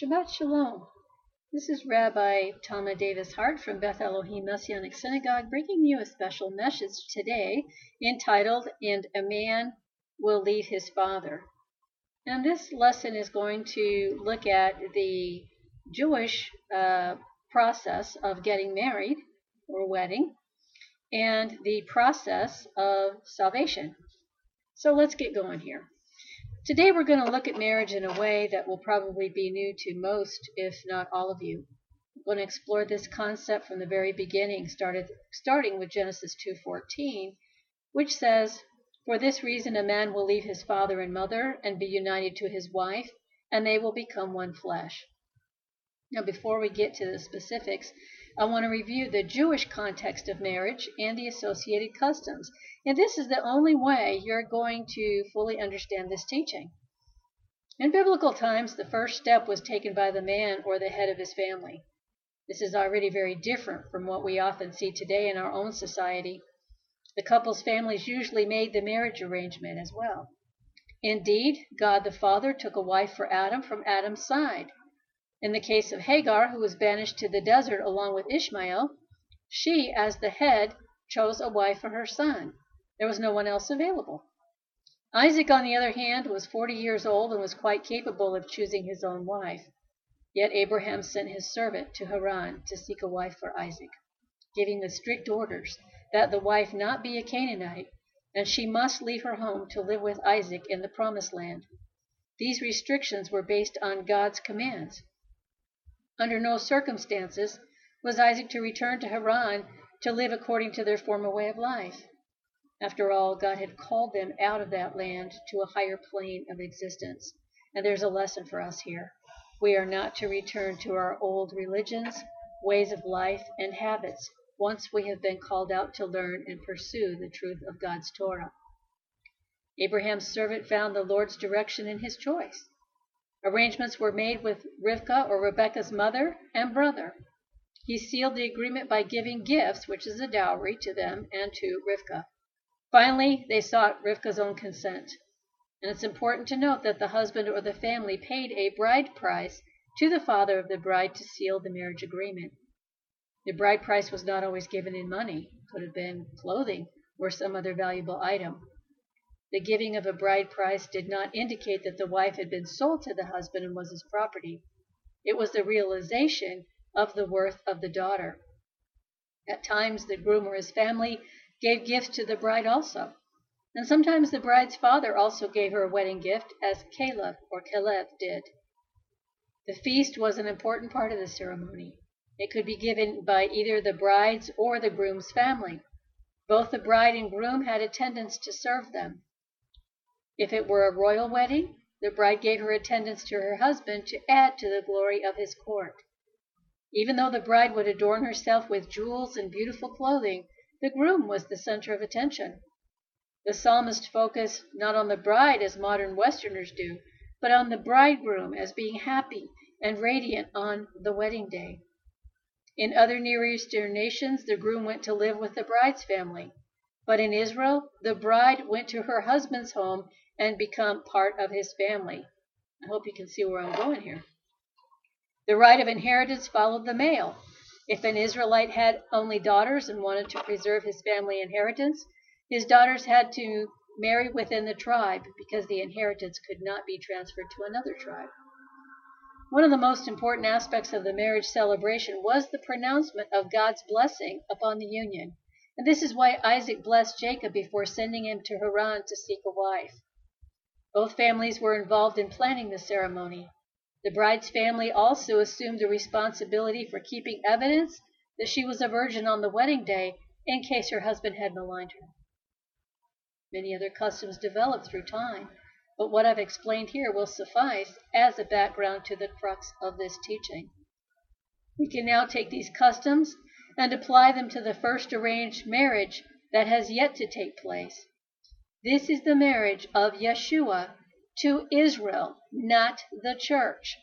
Shabbat Shalom. This is Rabbi Tama Davis Hart from Beth Elohim Messianic Synagogue bringing you a special message today entitled, And a Man Will Leave His Father. And this lesson is going to look at the Jewish uh, process of getting married or wedding and the process of salvation. So let's get going here. Today we're going to look at marriage in a way that will probably be new to most, if not all of you. We're going to explore this concept from the very beginning, started, starting with Genesis 2.14, which says, For this reason a man will leave his father and mother and be united to his wife, and they will become one flesh. Now before we get to the specifics, I want to review the Jewish context of marriage and the associated customs and this is the only way you're going to fully understand this teaching. In biblical times, the first step was taken by the man or the head of his family. This is already very different from what we often see today in our own society. The couple's families usually made the marriage arrangement as well. Indeed, God the Father took a wife for Adam from Adam's side. In the case of Hagar, who was banished to the desert along with Ishmael, she, as the head, chose a wife for her son. There was no one else available. Isaac, on the other hand, was forty years old and was quite capable of choosing his own wife. Yet Abraham sent his servant to Haran to seek a wife for Isaac, giving the strict orders that the wife not be a Canaanite, and she must leave her home to live with Isaac in the promised land. These restrictions were based on God's commands. Under no circumstances was Isaac to return to Haran to live according to their former way of life. After all, God had called them out of that land to a higher plane of existence. And there's a lesson for us here. We are not to return to our old religions, ways of life, and habits once we have been called out to learn and pursue the truth of God's Torah. Abraham's servant found the Lord's direction in his choice. Arrangements were made with Rivka or Rebekah's mother and brother. He sealed the agreement by giving gifts, which is a dowry, to them and to Rivka. Finally, they sought Rivka's own consent. And it's important to note that the husband or the family paid a bride price to the father of the bride to seal the marriage agreement. The bride price was not always given in money, it could have been clothing or some other valuable item. The giving of a bride price did not indicate that the wife had been sold to the husband and was his property. It was the realization of the worth of the daughter. At times, the groom or his family gave gifts to the bride also. And sometimes the bride's father also gave her a wedding gift, as Caleb or Caleb did. The feast was an important part of the ceremony. It could be given by either the bride's or the groom's family. Both the bride and groom had attendants to serve them. If it were a royal wedding, the bride gave her attendants to her husband to add to the glory of his court. Even though the bride would adorn herself with jewels and beautiful clothing, the groom was the center of attention. The psalmist focused not on the bride as modern Westerners do, but on the bridegroom as being happy and radiant on the wedding day. In other Near Eastern nations, the groom went to live with the bride's family. But in Israel, the bride went to her husband's home and become part of his family. I hope you can see where I'm going here. The right of inheritance followed the male. If an Israelite had only daughters and wanted to preserve his family inheritance, his daughters had to marry within the tribe because the inheritance could not be transferred to another tribe. One of the most important aspects of the marriage celebration was the pronouncement of God's blessing upon the union. And this is why Isaac blessed Jacob before sending him to Haran to seek a wife. Both families were involved in planning the ceremony. The bride's family also assumed the responsibility for keeping evidence that she was a virgin on the wedding day in case her husband had maligned her. Many other customs developed through time, but what I've explained here will suffice as a background to the crux of this teaching. We can now take these customs and apply them to the first arranged marriage that has yet to take place. This is the marriage of Yeshua to Israel, not the church.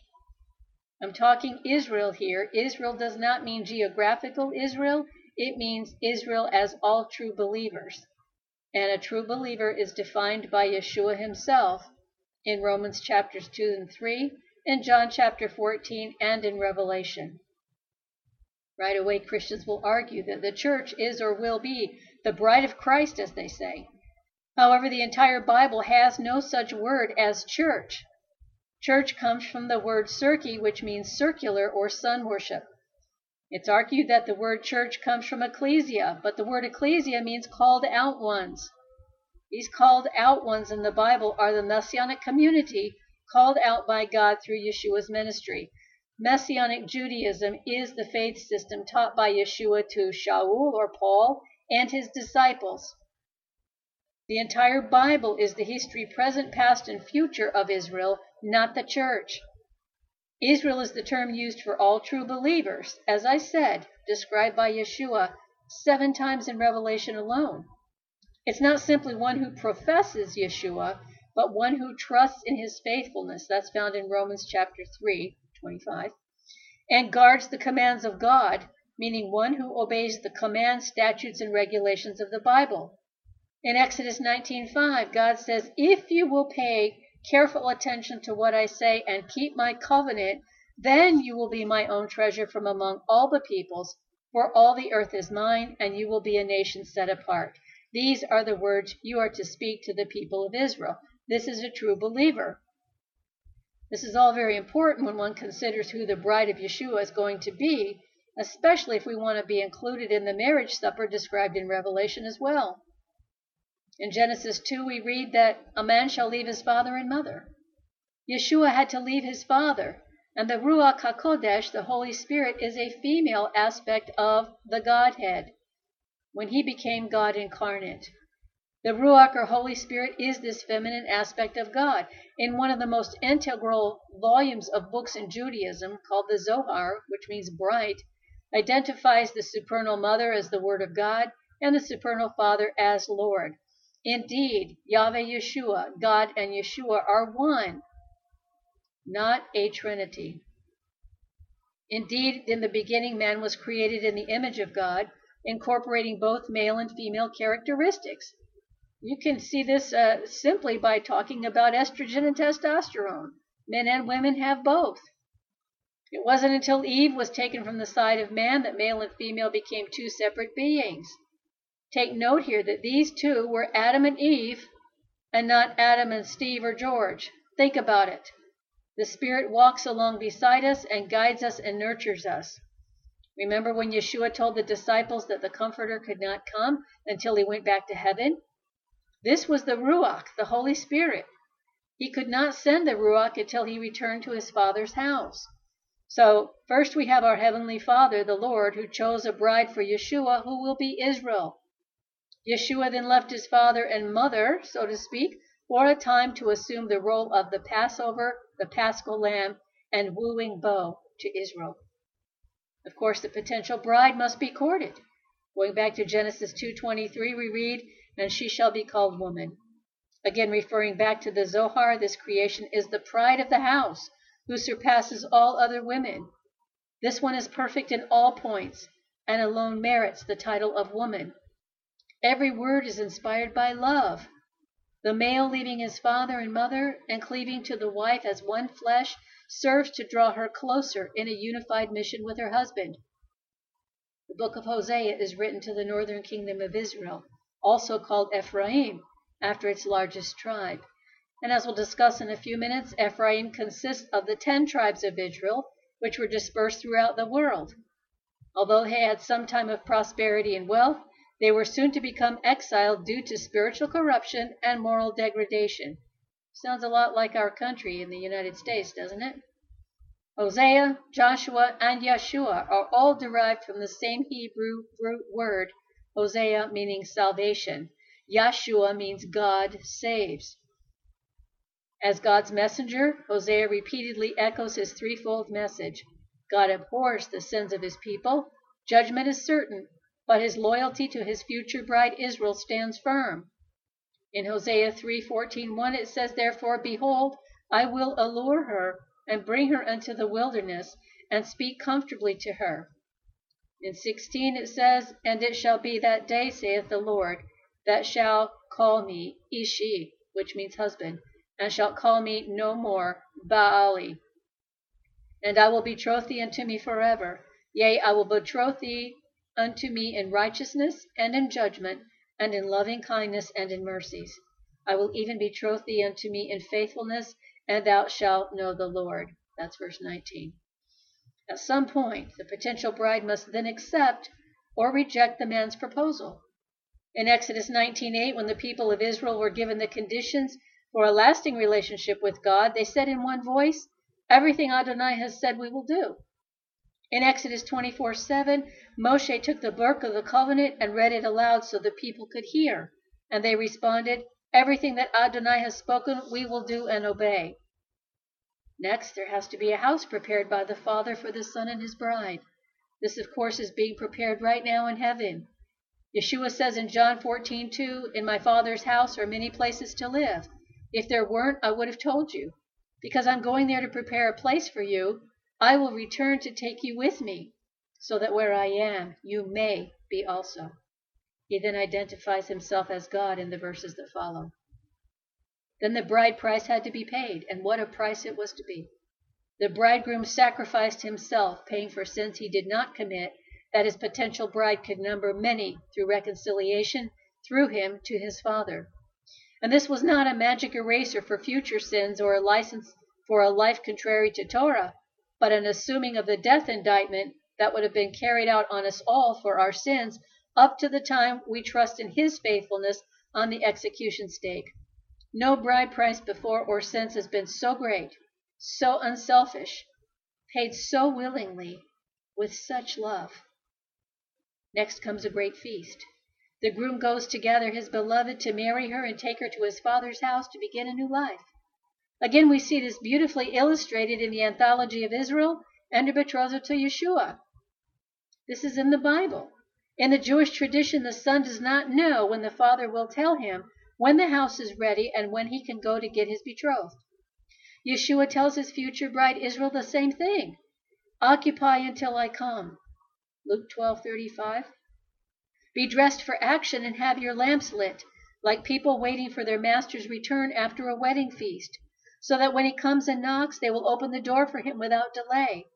I'm talking Israel here. Israel does not mean geographical Israel, it means Israel as all true believers. And a true believer is defined by Yeshua himself in Romans chapters 2 and 3 in John chapter 14 and in Revelation. Right away, Christians will argue that the church is or will be the bride of Christ, as they say. However, the entire Bible has no such word as church. Church comes from the word circe, which means circular or sun worship. It's argued that the word church comes from ecclesia, but the word ecclesia means called out ones. These called out ones in the Bible are the messianic community called out by God through Yeshua's ministry. Messianic Judaism is the faith system taught by Yeshua to Shaul or Paul and his disciples. The entire Bible is the history, present, past, and future of Israel, not the church. Israel is the term used for all true believers, as I said, described by Yeshua seven times in Revelation alone. It's not simply one who professes Yeshua, but one who trusts in his faithfulness. That's found in Romans chapter 3, 25. And guards the commands of God, meaning one who obeys the commands, statutes, and regulations of the Bible. In Exodus 19:5, God says, "If you will pay careful attention to what I say and keep my covenant, then you will be my own treasure from among all the peoples, for all the earth is mine, and you will be a nation set apart. These are the words you are to speak to the people of Israel. This is a true believer. This is all very important when one considers who the bride of Yeshua is going to be, especially if we want to be included in the marriage supper described in Revelation as well. In Genesis 2, we read that a man shall leave his father and mother. Yeshua had to leave his father, and the Ruach HaKodesh, the Holy Spirit, is a female aspect of the Godhead when he became God incarnate. The Ruach or Holy Spirit is this feminine aspect of God. In one of the most integral volumes of books in Judaism, called the Zohar, which means bright, identifies the supernal mother as the Word of God and the supernal Father as Lord. Indeed, Yahweh Yeshua, God and Yeshua are one, not a trinity. Indeed, in the beginning, man was created in the image of God, incorporating both male and female characteristics. You can see this uh, simply by talking about estrogen and testosterone. Men and women have both. It wasn't until Eve was taken from the side of man that male and female became two separate beings. Take note here that these two were Adam and Eve and not Adam and Steve or George. Think about it. The Spirit walks along beside us and guides us and nurtures us. Remember when Yeshua told the disciples that the Comforter could not come until he went back to heaven? This was the Ruach, the Holy Spirit. He could not send the Ruach until he returned to his Father's house. So, first we have our Heavenly Father, the Lord, who chose a bride for Yeshua, who will be Israel. Yeshua then left his father and mother, so to speak, for a time to assume the role of the Passover, the paschal lamb, and wooing bow to Israel. Of course, the potential bride must be courted. Going back to Genesis 2:23, we read, "And she shall be called woman." Again referring back to the Zohar, this creation is the pride of the house, who surpasses all other women. This one is perfect in all points, and alone merits the title of woman. Every word is inspired by love. The male leaving his father and mother and cleaving to the wife as one flesh serves to draw her closer in a unified mission with her husband. The book of Hosea is written to the northern kingdom of Israel, also called Ephraim, after its largest tribe. And as we'll discuss in a few minutes, Ephraim consists of the ten tribes of Israel, which were dispersed throughout the world. Although they had some time of prosperity and wealth, they were soon to become exiled due to spiritual corruption and moral degradation. Sounds a lot like our country in the United States, doesn't it? Hosea, Joshua, and Yeshua are all derived from the same Hebrew root word, Hosea meaning salvation. Yeshua means God saves. As God's messenger, Hosea repeatedly echoes his threefold message. God abhors the sins of his people. Judgment is certain, but his loyalty to his future bride Israel stands firm. In Hosea 3:14, it says, Therefore, behold, I will allure her and bring her unto the wilderness and speak comfortably to her. In 16 it says, And it shall be that day, saith the Lord, that shall call me Ishi, which means husband, and shall call me no more Baali. and I will betroth thee unto me forever. Yea, I will betroth thee unto me in righteousness and in judgment, and in loving kindness and in mercies. I will even betroth thee unto me in faithfulness, and thou shalt know the Lord. That's verse 19. At some point, the potential bride must then accept or reject the man's proposal. In Exodus 19:8, when the people of Israel were given the conditions for a lasting relationship with God, they said in one voice, Everything Adonai has said we will do. In Exodus 24:7, Moshe took the book of the covenant and read it aloud so the people could hear, and they responded, Everything that Adonai has spoken, we will do and obey. Next, there has to be a house prepared by the Father for the Son and his bride. This, of course, is being prepared right now in heaven. Yeshua says in John 14:2, In my Father's house are many places to live. If there weren't, I would have told you. Because I'm going there to prepare a place for you, I will return to take you with me, so that where I am, you may be also. He then identifies himself as God in the verses that follow. Then the bride price had to be paid, and what a price it was to be. The bridegroom sacrificed himself, paying for sins he did not commit, that his potential bride could number many through reconciliation through him to his Father. And this was not a magic eraser for future sins or a license for a life contrary to Torah, but an assuming of the death indictment that would have been carried out on us all for our sins up to the time we trust in his faithfulness on the execution stake. No bride price before or since has been so great, so unselfish, paid so willingly, with such love. Next comes a great feast. The groom goes to gather his beloved to marry her and take her to his father's house to begin a new life. Again, we see this beautifully illustrated in the anthology of Israel and her betrothal to Yeshua. This is in the Bible. In the Jewish tradition, the son does not know when the father will tell him when the house is ready and when he can go to get his betrothed. Yeshua tells his future bride Israel the same thing. Occupy until I come. Luke 12:35. Be dressed for action and have your lamps lit, like people waiting for their master's return after a wedding feast, so that when he comes and knocks, they will open the door for him without delay.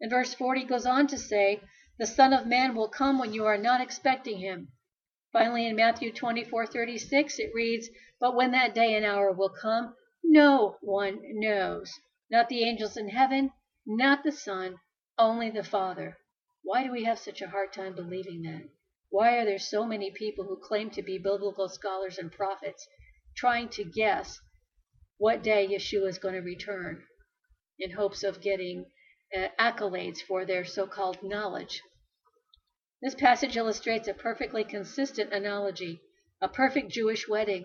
And verse 40 goes on to say, The Son of Man will come when you are not expecting him. Finally, in Matthew 24:36, it reads, But when that day and hour will come, no one knows, not the angels in heaven, not the Son, only the Father. Why do we have such a hard time believing that? Why are there so many people who claim to be biblical scholars and prophets trying to guess what day Yeshua is going to return in hopes of getting uh, accolades for their so called knowledge? This passage illustrates a perfectly consistent analogy, a perfect Jewish wedding.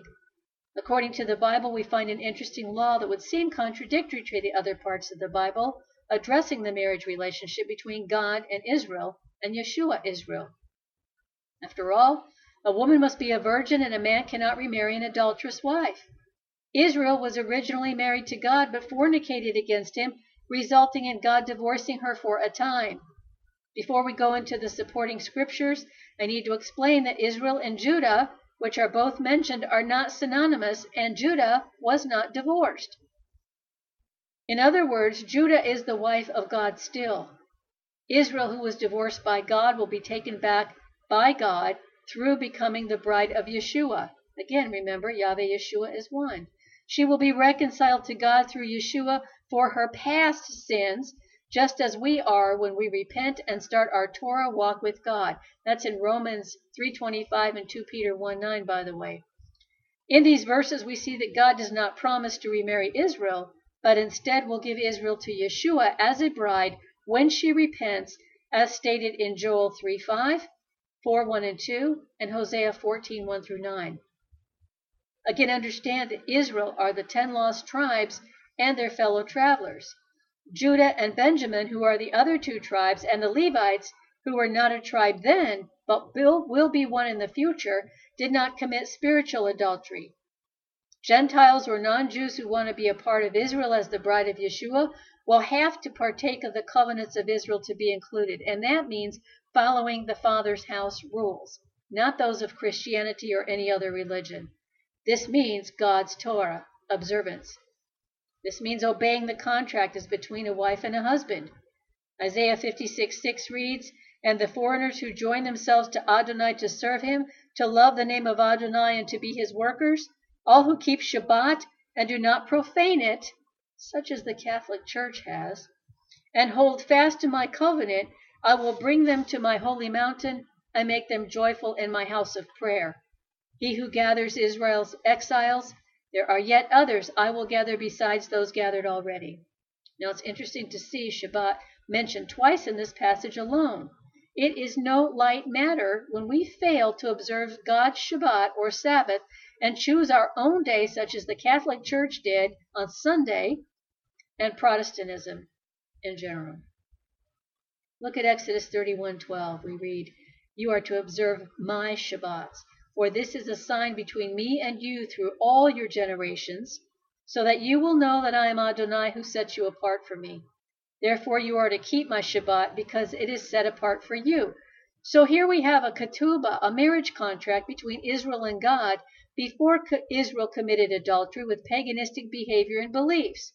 According to the Bible, we find an interesting law that would seem contradictory to the other parts of the Bible addressing the marriage relationship between God and Israel and Yeshua Israel. After all, a woman must be a virgin and a man cannot remarry an adulterous wife. Israel was originally married to God but fornicated against him, resulting in God divorcing her for a time. Before we go into the supporting scriptures, I need to explain that Israel and Judah, which are both mentioned, are not synonymous, and Judah was not divorced. In other words, Judah is the wife of God still. Israel, who was divorced by God, will be taken back by God through becoming the bride of Yeshua. Again, remember, Yahweh Yeshua is one. She will be reconciled to God through Yeshua for her past sins just as we are when we repent and start our Torah walk with God. That's in Romans 3:25 and 2 Peter 1:9 by the way. In these verses we see that God does not promise to remarry Israel, but instead will give Israel to Yeshua as a bride when she repents, as stated in Joel 3:5, 4:1 and 2, and Hosea 14:1 through 9. Again, understand that Israel are the ten lost tribes and their fellow travelers. Judah and Benjamin, who are the other two tribes, and the Levites, who were not a tribe then, but will, will be one in the future, did not commit spiritual adultery. Gentiles or non Jews who want to be a part of Israel as the bride of Yeshua will have to partake of the covenants of Israel to be included, and that means following the Father's house rules, not those of Christianity or any other religion. This means God's Torah observance. This means obeying the contract as between a wife and a husband. Isaiah 56 6 reads, And the foreigners who join themselves to Adonai to serve him, to love the name of Adonai and to be his workers, all who keep Shabbat and do not profane it, such as the Catholic Church has, and hold fast to my covenant, I will bring them to my holy mountain and make them joyful in my house of prayer. He who gathers Israel's exiles, there are yet others I will gather besides those gathered already. Now it's interesting to see Shabbat mentioned twice in this passage alone. It is no light matter when we fail to observe God's Shabbat or Sabbath and choose our own day, such as the Catholic Church did on Sunday, and Protestantism in general. Look at Exodus 31:12. We read, "You are to observe my Shabbats, for this is a sign between me and you through all your generations, so that you will know that I am Adonai who set you apart for me. Therefore you are to keep my Shabbat because it is set apart for you." So here we have a ketubah, a marriage contract between Israel and God before Israel committed adultery with paganistic behavior and beliefs.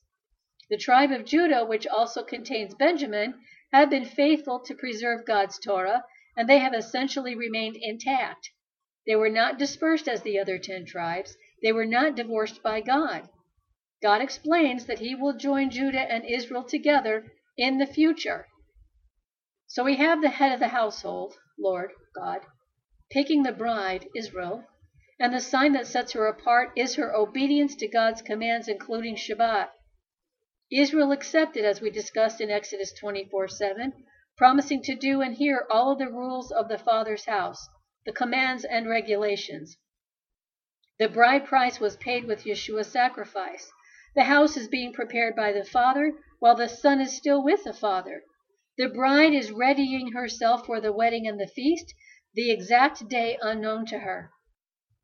The tribe of Judah, which also contains Benjamin, have been faithful to preserve God's Torah, and they have essentially remained intact. They were not dispersed as the other ten tribes. They were not divorced by God. God explains that he will join Judah and Israel together in the future. So we have the head of the household, Lord God, picking the bride, Israel, and the sign that sets her apart is her obedience to God's commands, including Shabbat. Israel accepted, as we discussed in Exodus 24 7, promising to do and hear all of the rules of the Father's house, the commands and regulations. The bride price was paid with Yeshua's sacrifice. The house is being prepared by the Father while the Son is still with the Father. The bride is readying herself for the wedding and the feast, the exact day unknown to her.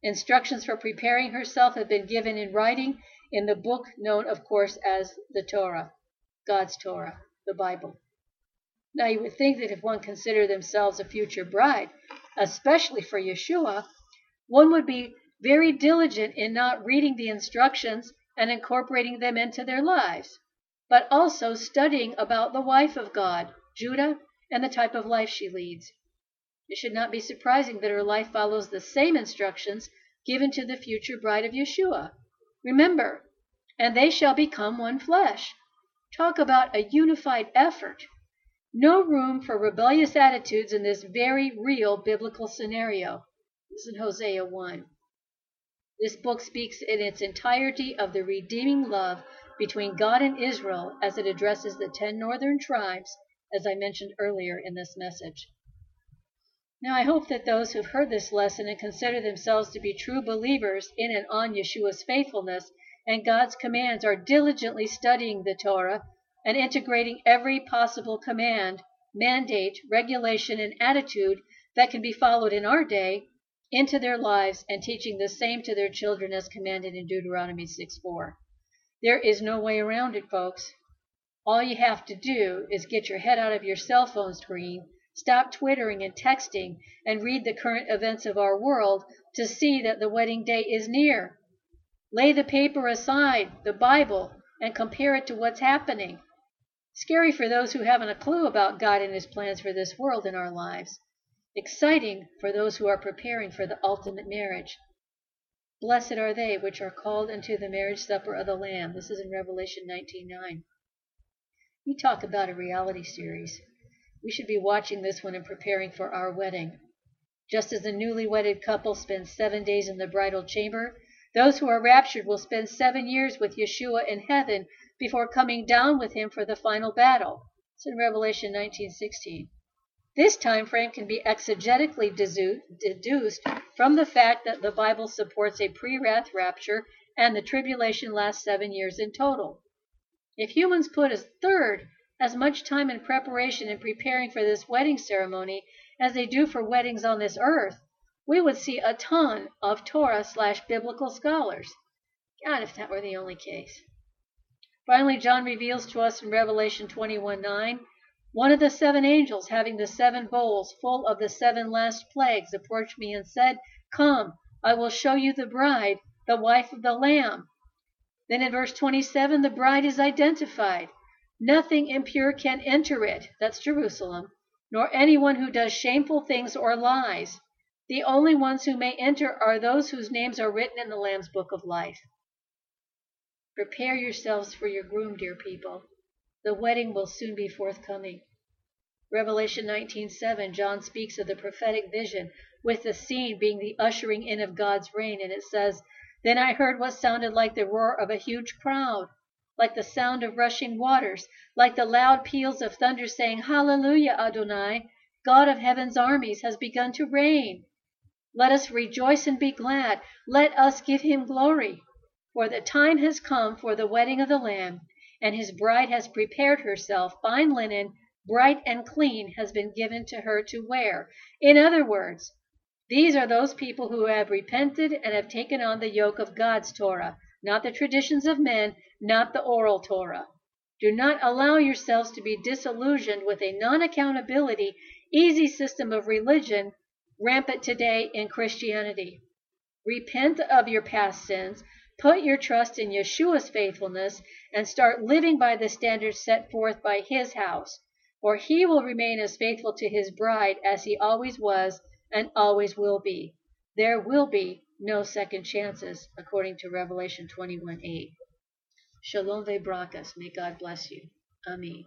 Instructions for preparing herself have been given in writing in the book known, of course, as the Torah, God's Torah, the Bible. Now, you would think that if one considered themselves a future bride, especially for Yeshua, one would be very diligent in not reading the instructions and incorporating them into their lives, but also studying about the wife of God, Judah, and the type of life she leads. It should not be surprising that her life follows the same instructions given to the future bride of Yeshua. Remember, and they shall become one flesh. Talk about a unified effort. No room for rebellious attitudes in this very real biblical scenario. This is in Hosea 1. This book speaks in its entirety of the redeeming love between God and Israel as it addresses the ten northern tribes, as I mentioned earlier in this message. Now, I hope that those who've heard this lesson and consider themselves to be true believers in and on Yeshua's faithfulness and God's commands are diligently studying the Torah and integrating every possible command, mandate, regulation, and attitude that can be followed in our day into their lives and teaching the same to their children as commanded in Deuteronomy 6:4. There is no way around it, folks. All you have to do is get your head out of your cell phone screen Stop twittering and texting and read the current events of our world to see that the wedding day is near. Lay the paper aside, the Bible, and compare it to what's happening. Scary for those who haven't a clue about God and His plans for this world and our lives. Exciting for those who are preparing for the ultimate marriage. Blessed are they which are called unto the marriage supper of the Lamb. This is in Revelation 19:9. You talk about a reality series. We should be watching this one and preparing for our wedding. Just as the newly wedded couple spends seven days in the bridal chamber, those who are raptured will spend seven years with Yeshua in heaven before coming down with him for the final battle. It's in Revelation 19:16. This time frame can be exegetically deduced from the fact that the Bible supports a pre-wrath rapture and the tribulation lasts seven years in total. If humans put a third as much time in preparation and preparing for this wedding ceremony as they do for weddings on this earth, we would see a ton of Torah slash biblical scholars. God, if that were the only case. Finally, John reveals to us in Revelation 21 9 one of the seven angels having the seven bowls full of the seven last plagues approached me and said, Come, I will show you the bride, the wife of the Lamb. Then in verse 27, the bride is identified. Nothing impure can enter it, that's Jerusalem, nor anyone who does shameful things or lies. The only ones who may enter are those whose names are written in the Lamb's book of life. Prepare yourselves for your groom, dear people. The wedding will soon be forthcoming. Revelation 19:7, John speaks of the prophetic vision, with the scene being the ushering in of God's reign, and it says, Then I heard what sounded like the roar of a huge crowd, like the sound of rushing waters, like the loud peals of thunder, saying, Hallelujah, Adonai, God of heaven's armies has begun to reign. Let us rejoice and be glad. Let us give him glory. For the time has come for the wedding of the Lamb, and his bride has prepared herself. Fine linen, bright and clean, has been given to her to wear. In other words, these are those people who have repented and have taken on the yoke of God's Torah, not the traditions of men, not the oral Torah. Do not allow yourselves to be disillusioned with a non accountability, easy system of religion rampant today in Christianity. Repent of your past sins, put your trust in Yeshua's faithfulness, and start living by the standards set forth by his house, for he will remain as faithful to his bride as he always was and always will be. There will be no second chances, according to Revelation 21 8. Shalom Vebrakas. May God bless you. Amen.